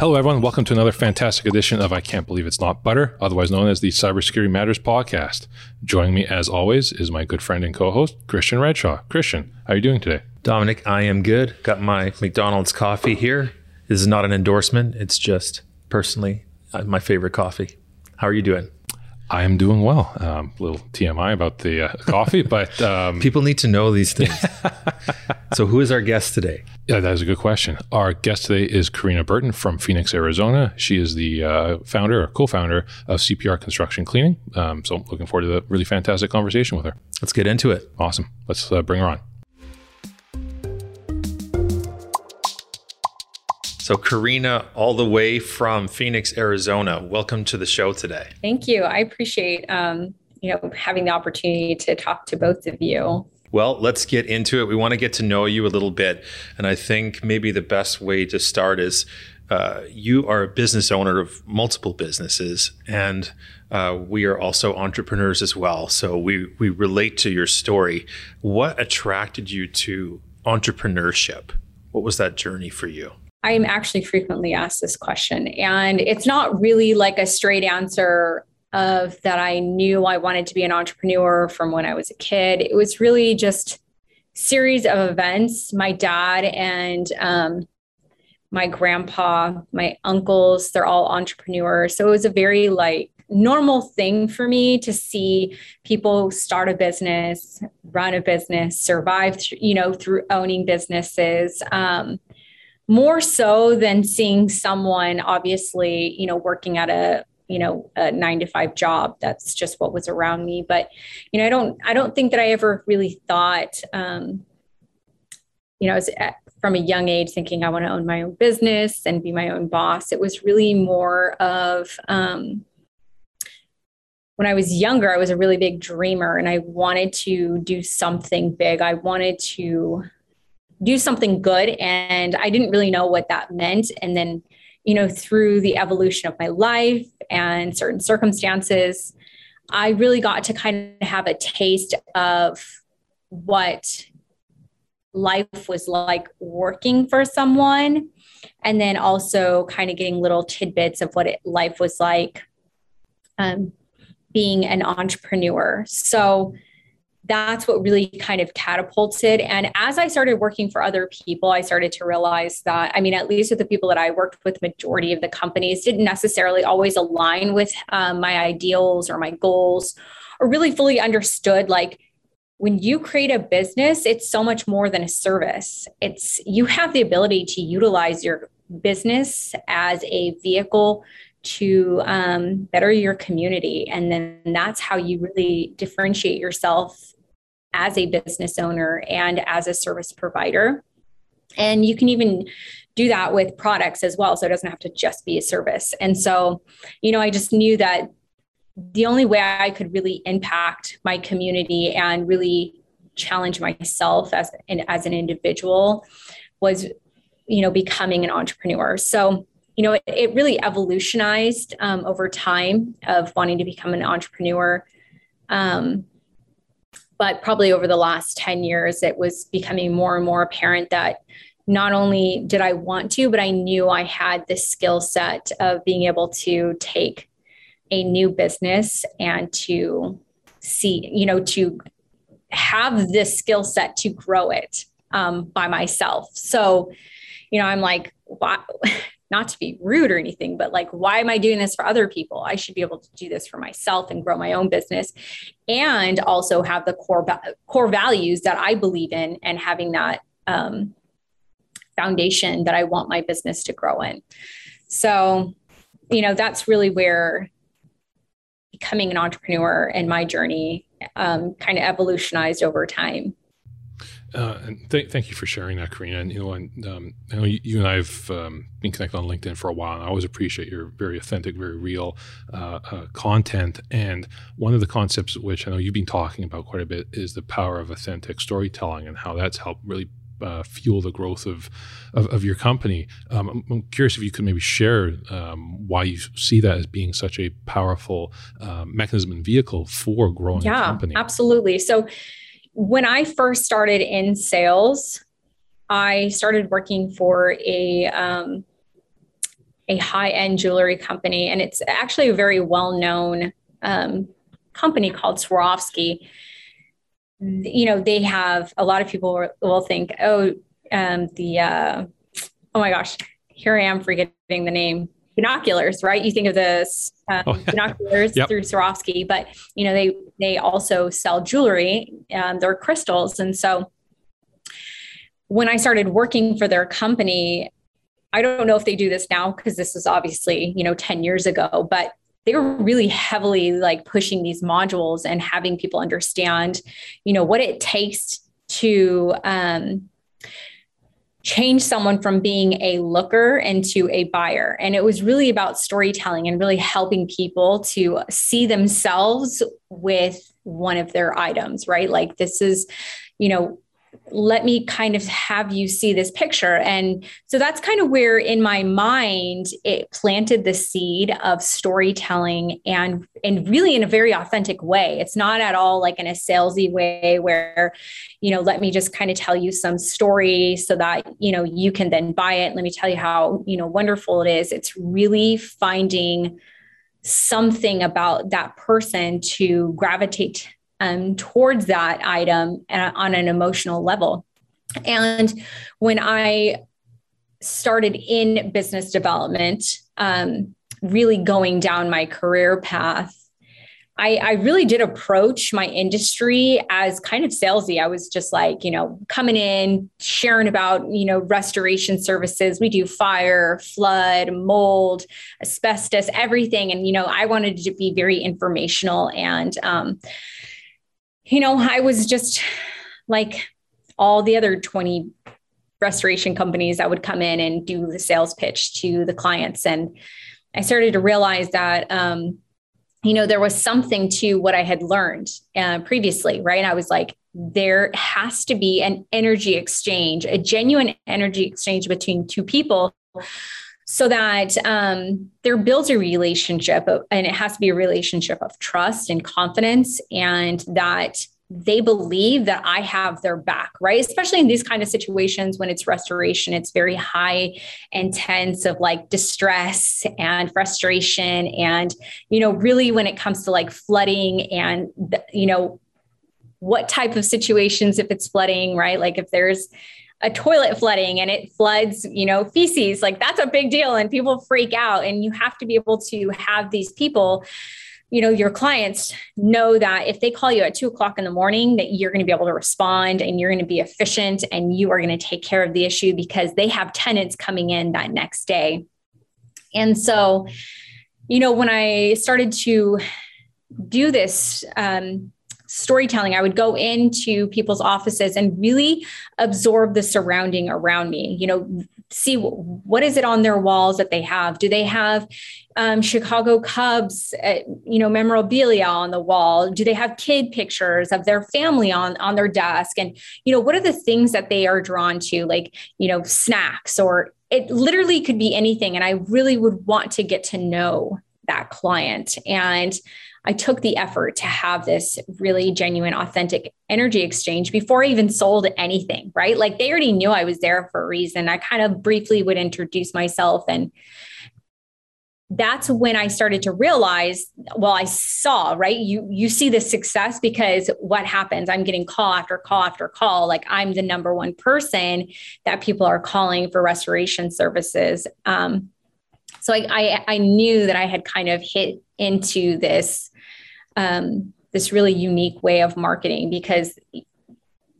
Hello, everyone. Welcome to another fantastic edition of I Can't Believe It's Not Butter, otherwise known as the Cybersecurity Matters podcast. Joining me, as always, is my good friend and co-host Christian Redshaw. Christian, how are you doing today? Dominic, I am good. Got my McDonald's coffee here. This is not an endorsement. It's just personally uh, my favorite coffee. How are you doing? I am doing well. Um, a little TMI about the uh, coffee, but um, people need to know these things. so, who is our guest today? Yeah, that is a good question. Our guest today is Karina Burton from Phoenix, Arizona. She is the uh, founder or co-founder of CPR Construction Cleaning. Um, so, looking forward to the really fantastic conversation with her. Let's get into it. Awesome. Let's uh, bring her on. So, Karina, all the way from Phoenix, Arizona, welcome to the show today. Thank you. I appreciate um, you know having the opportunity to talk to both of you. Well, let's get into it. We want to get to know you a little bit, and I think maybe the best way to start is uh, you are a business owner of multiple businesses, and uh, we are also entrepreneurs as well. So we we relate to your story. What attracted you to entrepreneurship? What was that journey for you? I am actually frequently asked this question, and it's not really like a straight answer of that I knew I wanted to be an entrepreneur from when I was a kid. It was really just series of events. My dad and um, my grandpa, my uncles, they're all entrepreneurs. So it was a very like normal thing for me to see people start a business, run a business, survive, th- you know, through owning businesses. Um, more so than seeing someone obviously you know working at a you know a nine to five job. That's just what was around me. But you know i don't i don't think that i ever really thought um you know as from a young age thinking i want to own my own business and be my own boss. It was really more of um when I was younger, I was a really big dreamer and I wanted to do something big. I wanted to do something good and i didn't really know what that meant. And then you know through the evolution of my life and certain circumstances i really got to kind of have a taste of what life was like working for someone and then also kind of getting little tidbits of what it, life was like um, being an entrepreneur. So that's what really kind of catapulted. And as I started working for other people, I started to realize that, I mean, at least with the people that I worked with, majority of the companies didn't necessarily always align with um, my ideals or my goals or really fully understood like, when you create a business, it's so much more than a service. It's you have the ability to utilize your business as a vehicle to um, better your community. And then that's how you really differentiate yourself as a business owner and as a service provider. And you can even do that with products as well. So it doesn't have to just be a service. And so, you know, I just knew that the only way I could really impact my community and really challenge myself as an, as an individual was, you know, becoming an entrepreneur. So, you know, it, it really evolutionized um, over time of wanting to become an entrepreneur. Um, but probably over the last 10 years, it was becoming more and more apparent that not only did I want to, but I knew I had the skill set of being able to take a new business and to see, you know, to have this skill set to grow it um, by myself. So, you know, I'm like, wow, not to be rude or anything, but like, why am I doing this for other people? I should be able to do this for myself and grow my own business and also have the core, core values that I believe in and having that um, foundation that I want my business to grow in. So, you know, that's really where becoming an entrepreneur and my journey um, kind of evolutionized over time. Uh, and th- thank you for sharing that, Karina. And you know, and, um, I know you, you and I've um, been connected on LinkedIn for a while, and I always appreciate your very authentic, very real uh, uh, content. And one of the concepts which I know you've been talking about quite a bit is the power of authentic storytelling and how that's helped really uh, fuel the growth of of, of your company. Um, I'm, I'm, curious if you could maybe share um, why you see that as being such a powerful uh, mechanism and vehicle for growing yeah, a company. Absolutely. So when I first started in sales, I started working for a um, a high-end jewelry company, and it's actually a very well-known um, company called Swarovski. You know, they have a lot of people will think, oh, um, the uh, oh my gosh, here I am forgetting the name binoculars, right? You think of this um, oh, binoculars yep. through Swarovski, but you know they they also sell jewelry. Um, they're crystals, and so when I started working for their company, I don't know if they do this now because this is obviously you know ten years ago, but they were really heavily like pushing these modules and having people understand, you know, what it takes to um, change someone from being a looker into a buyer. And it was really about storytelling and really helping people to see themselves with one of their items, right? Like this is, you know, let me kind of have you see this picture. And so that's kind of where in my mind it planted the seed of storytelling and and really in a very authentic way. It's not at all like in a salesy way where you know let me just kind of tell you some story so that you know you can then buy it. Let me tell you how you know wonderful it is. It's really finding something about that person to gravitate um, towards that item on an emotional level. And when I started in business development, um, really going down my career path, I, I, really did approach my industry as kind of salesy. I was just like, you know, coming in, sharing about, you know, restoration services. We do fire, flood, mold, asbestos, everything. And, you know, I wanted to be very informational and, um, you know, I was just like all the other 20 restoration companies that would come in and do the sales pitch to the clients. And I started to realize that, um, you know, there was something to what I had learned uh, previously, right? I was like, there has to be an energy exchange, a genuine energy exchange between two people so that um, there builds a relationship and it has to be a relationship of trust and confidence and that they believe that I have their back, right? Especially in these kind of situations when it's restoration, it's very high intense of like distress and frustration. And, you know, really when it comes to like flooding and, you know, what type of situations if it's flooding, right? Like if there's, a toilet flooding and it floods, you know, feces, like that's a big deal and people freak out. And you have to be able to have these people, you know, your clients know that if they call you at two o'clock in the morning, that you're going to be able to respond and you're going to be efficient and you are going to take care of the issue because they have tenants coming in that next day. And so, you know, when I started to do this, um, storytelling. I would go into people's offices and really absorb the surrounding around me. You know, see what is it on their walls that they have. Do they have um, Chicago Cubs, uh, you know, memorabilia on the wall? Do they have kid pictures of their family on on their desk? And you know, what are the things that they are drawn to, like you know, snacks or it literally could be anything. And I really would want to get to know that client and I took the effort to have this really genuine, authentic energy exchange before I even sold anything, right? Like they already knew I was there for a reason. I kind of briefly would introduce myself and that's when I started to realize, well, I saw, right? You you see the success because what happens? I'm getting call after call after call. Like I'm the number one person that people are calling for restoration services. Um, so I, I, I knew that I had kind of hit into this um, this really unique way of marketing because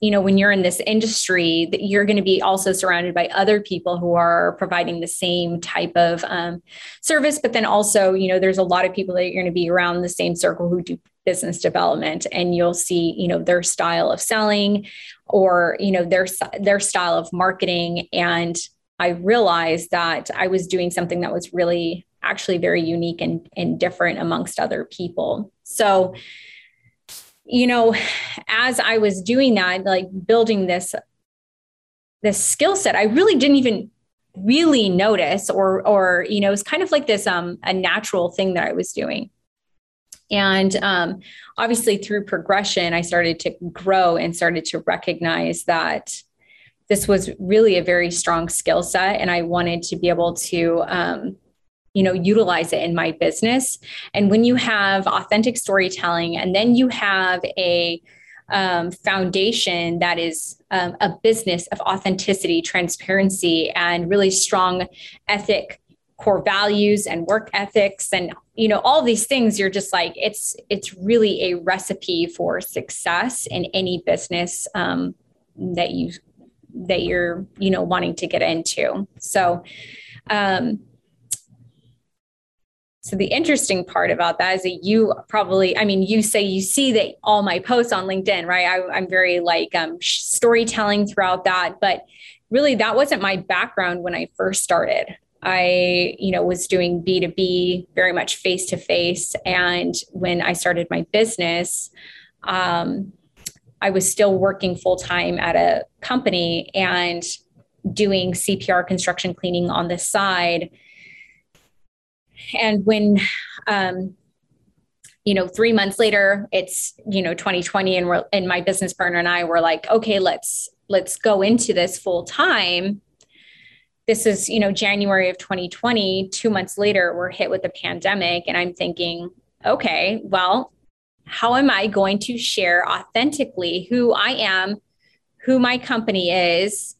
you know when you're in this industry that you're going to be also surrounded by other people who are providing the same type of um, service. But then also you know there's a lot of people that you're going to be around the same circle who do business development and you'll see you know their style of selling or you know their their style of marketing. And i realized that i was doing something that was really actually very unique and, and different amongst other people. So, you know, as I was doing that, like building this this skill set, I really didn't even really notice or or you know, it's kind of like this um a natural thing that I was doing. And um, obviously, through progression, I started to grow and started to recognize that this was really a very strong skill set. And I wanted to be able to um, you know utilize it in my business and when you have authentic storytelling and then you have a um, foundation that is um, a business of authenticity transparency and really strong ethic core values and work ethics and you know all these things you're just like it's it's really a recipe for success in any business um, that you that you're you know wanting to get into so um, so the interesting part about that is that you probably, I mean, you say you see that all my posts on LinkedIn, right? I, am very like um, storytelling throughout that, but really that wasn't my background when I first started. I, you know, was doing B2B very much face to face. And when I started my business, um, I was still working full time at a company and doing CPR construction cleaning on the side. And when um, you know three months later it's you know 2020 and we're and my business partner and i were like okay let's let's go into this full time this is you know january of 2020 two months later we're hit with the pandemic and i'm thinking okay well how am i going to share authentically who i am who my company is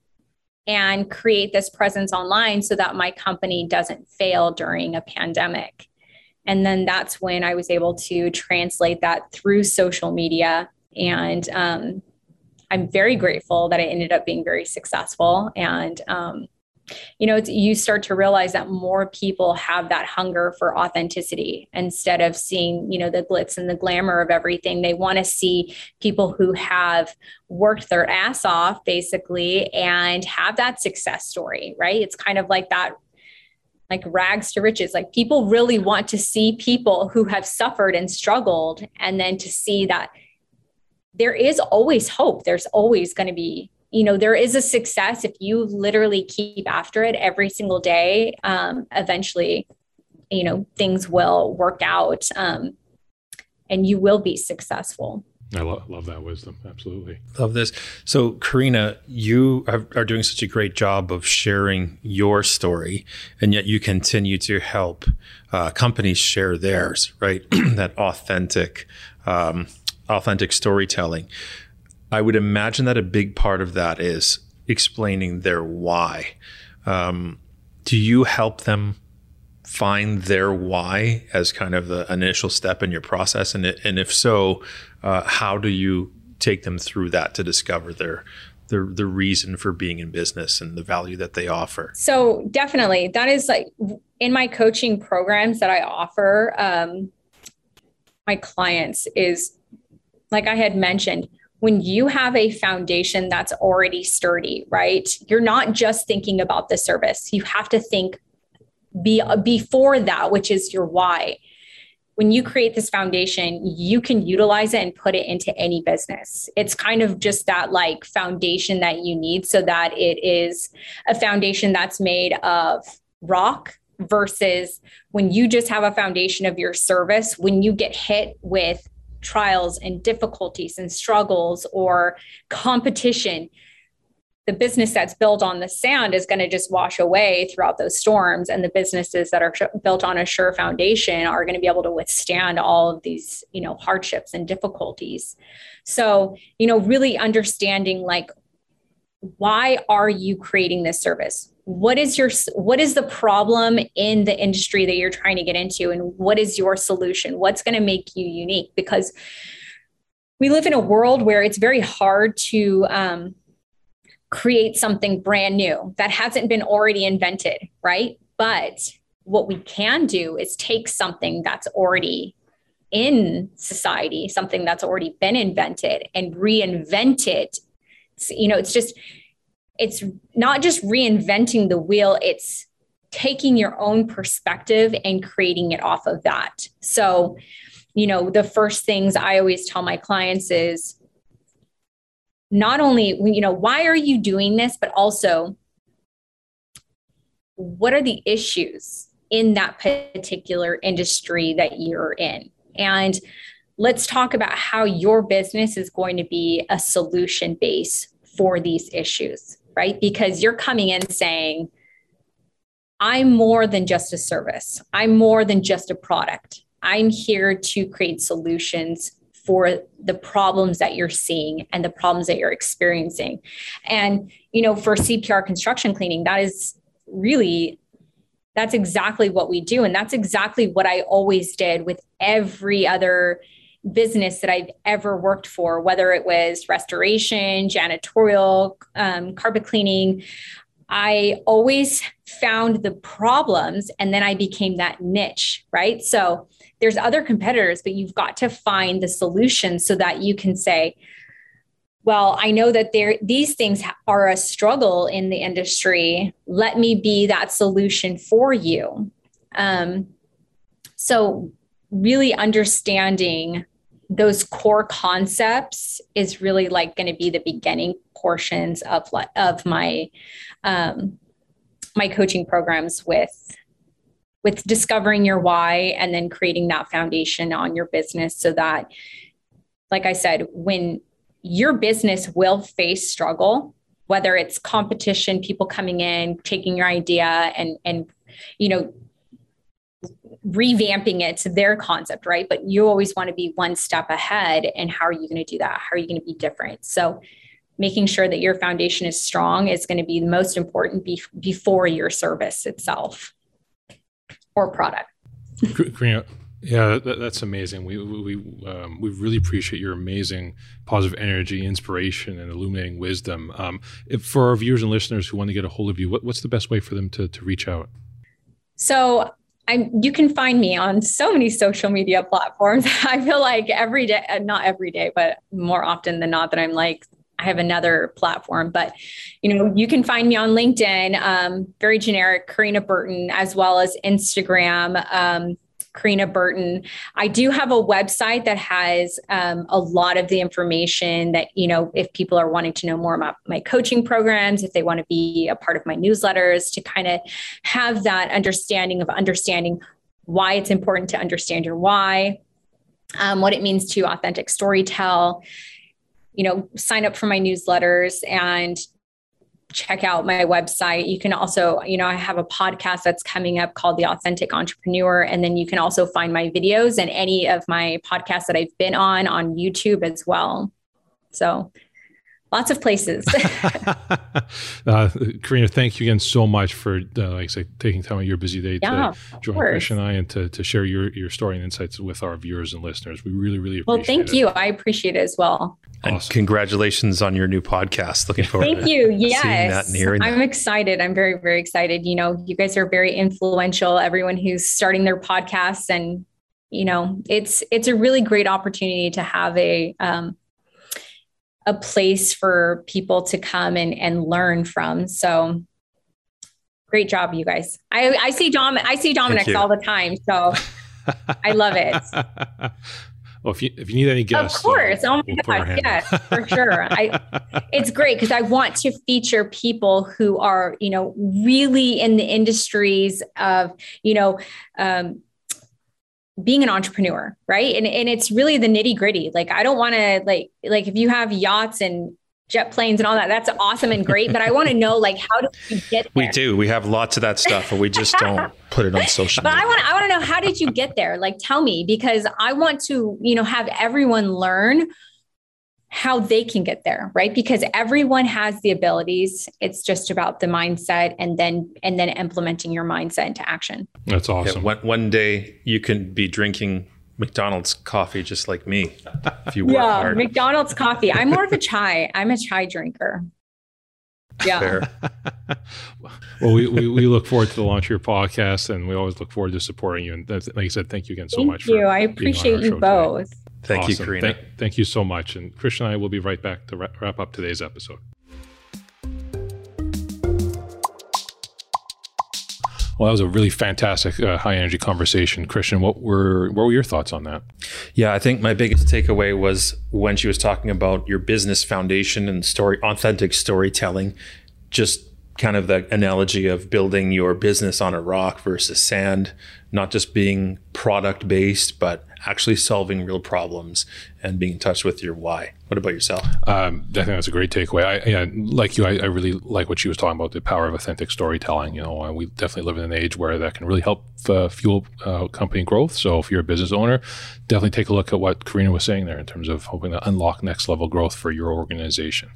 and create this presence online so that my company doesn't fail during a pandemic. And then that's when I was able to translate that through social media. And um, I'm very grateful that I ended up being very successful. And um, you know you start to realize that more people have that hunger for authenticity instead of seeing you know the glitz and the glamour of everything. They want to see people who have worked their ass off basically and have that success story right? It's kind of like that like rags to riches. Like people really want to see people who have suffered and struggled and then to see that there is always hope. There's always going to be you know there is a success if you literally keep after it every single day um, eventually you know things will work out um, and you will be successful I lo- love that wisdom. Absolutely. Love this. So, Karina, you have, are doing such a great job of sharing your story, and yet you continue to help uh, companies share theirs, right? that authentic, um, authentic storytelling. I would imagine that a big part of that is explaining their why. Um, do you help them find their why as kind of the initial step in your process? And, and if so, uh, how do you take them through that to discover their the the reason for being in business and the value that they offer. So definitely, that is like in my coaching programs that I offer um, my clients is like I had mentioned when you have a foundation that's already sturdy, right? You're not just thinking about the service. You have to think be, before that, which is your why. When you create this foundation, you can utilize it and put it into any business. It's kind of just that like foundation that you need so that it is a foundation that's made of rock versus when you just have a foundation of your service, when you get hit with trials and difficulties and struggles or competition the business that's built on the sand is going to just wash away throughout those storms and the businesses that are built on a sure foundation are going to be able to withstand all of these you know hardships and difficulties. So you know really understanding like why are you creating this service what is your what is the problem in the industry that you're trying to get into? And what is your solution? What's going to make you unique? Because we live in a world where it's very hard to um, create something brand new that hasn't been already invented right? But what we can do is take something that's already in society something that's already been invented and reinvent it. You know it's just it's not just reinventing the wheel, it's taking your own perspective and creating it off of that. So, you know, the first things I always tell my clients is not only, you know, why are you doing this, but also what are the issues in that particular industry that you're in? And let's talk about how your business is going to be a solution base for these issues right? Because you're coming in saying, I'm more than just a service. I'm more than just a product. I'm here to create solutions for the problems that you're seeing and the problems that you're experiencing. And, you know, for CPR construction cleaning, that is really that's exactly what we do and that's exactly what I always did with every other business that I've ever worked for, whether it was restoration, janitorial, um, carpet cleaning. I always found the problems and then I became that niche, right? So there's other competitors, but you've got to find the solution so that you can say, well, I know that there these things are a struggle in the industry. Let me be that solution for you. Um, so really understanding those core concepts is really like going to be the beginning portions of of my um, my coaching programs with with discovering your why and then creating that foundation on your business so that like i said when your business will face struggle whether it's competition people coming in taking your idea and and you know revamping it to their concept right but you always want to be one step ahead and how are you going to do that how are you going to be different so making sure that your foundation is strong is going to be the most important be- before your service itself or product. Yeah, that, that's amazing. We we um, we really appreciate your amazing positive energy, inspiration, and illuminating wisdom. Um, for our viewers and listeners who want to get a hold of you, what, what's the best way for them to to reach out? So I you can find me on so many social media platforms. I feel like every day, uh, not every day, but more often than not, that I'm like I have another platform, but you know, you can find me on LinkedIn, um, very generic, Karina Burton, as well as Instagram, um, Karina Burton. I do have a website that has um, a lot of the information that, you know, if people are wanting to know more about my coaching programs, if they want to be a part of my newsletters, to kind of have that understanding of understanding why it's important to understand your why, um, what it means to authentic story tell you know, sign up for my newsletters and check out my website. You can also, you know, I have a podcast that's coming up called The Authentic Entrepreneur. And then you can also find my videos and any of my podcasts that I've been on on YouTube as well. So lots of places. uh, Karina, thank you again so much for, uh, like I say, taking time out of your busy day yeah, to join Chris and I and to, to share your, your story and insights with our viewers and listeners. We really, really appreciate it. Well, thank it. you. I appreciate it as well. And awesome. congratulations on your new podcast. Looking forward Thank you. Yes. I'm excited. I'm very, very excited. You know, you guys are very influential. Everyone who's starting their podcasts and you know, it's it's a really great opportunity to have a um, a place for people to come and, and learn from. So great job, you guys. I, I see Dom, I see Dominic all the time. So I love it. Well, if you if you need any guests, of course. Uh, oh my we'll god, yes, for sure. I it's great because I want to feature people who are you know really in the industries of you know um, being an entrepreneur right and, and it's really the nitty gritty like i don't want to like like if you have yachts and jet planes and all that that's awesome and great but i want to know like how do you get there? we do we have lots of that stuff but we just don't put it on social but media. i want i want to know how did you get there like tell me because i want to you know have everyone learn how they can get there right? Because everyone has the abilities. It's just about the mindset and then and then implementing your mindset into action. That's awesome. yeah, one, one day you can be drinking mcdonald's coffee just like me if you work yeah, hard. Mcdonald's coffee. I'm more of a chai i'm a chai drinker. Yeah. Well we, we, we, look forward to the launch of your podcast and we always look forward to supporting you and like i said thank you again so thank much Thank you. I appreciate you both. today. Thank awesome. you, Karina. Thank, thank, you so much. And Christian and I will be right back to wrap up today's episode. Well, that was a really fantastic uh, high energy conversation, Christian. What were what were your thoughts on that? Yeah, I think my biggest takeaway was when she was talking about your business foundation and story, authentic storytelling. Just kind of the analogy of building your business on a rock versus sand, not just being product based, but actually solving real problems and being in touch with your why. What about yourself? Um, I think that's a great takeaway. I, yeah, like you, I, I, really like what she was talking about the power of authentic storytelling. You know, we definitely live in an age where that can really help uh, fuel uh, company growth. So if you're a business owner, definitely take a look at what Karina was saying there in terms of hoping to unlock next level growth for your organization.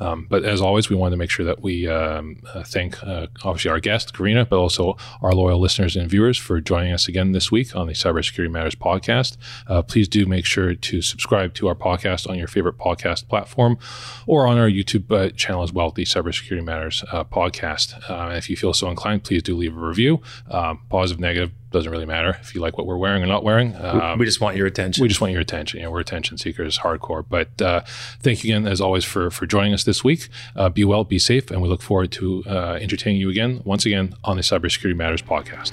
Um, but as always, we wanted to make sure that we um, uh, thank uh, obviously our guest Karina, but also our loyal listeners and viewers for joining us again this week on the Cybersecurity Matters podcast. Uh, please do make sure to subscribe to our podcast on your favorite podcast platform or on our YouTube uh, channel as well, the Cybersecurity Matters uh, podcast. And if you feel so inclined, please do leave a review, um, positive, negative, doesn't really matter if you like what we're wearing or not wearing. Um, we just want your attention. We just want your attention. You know, we're attention seekers, hardcore. But uh, thank you again, as always, for for joining us this week. Uh, be well, be safe, and we look forward to uh, entertaining you again, once again, on the Cybersecurity Matters podcast.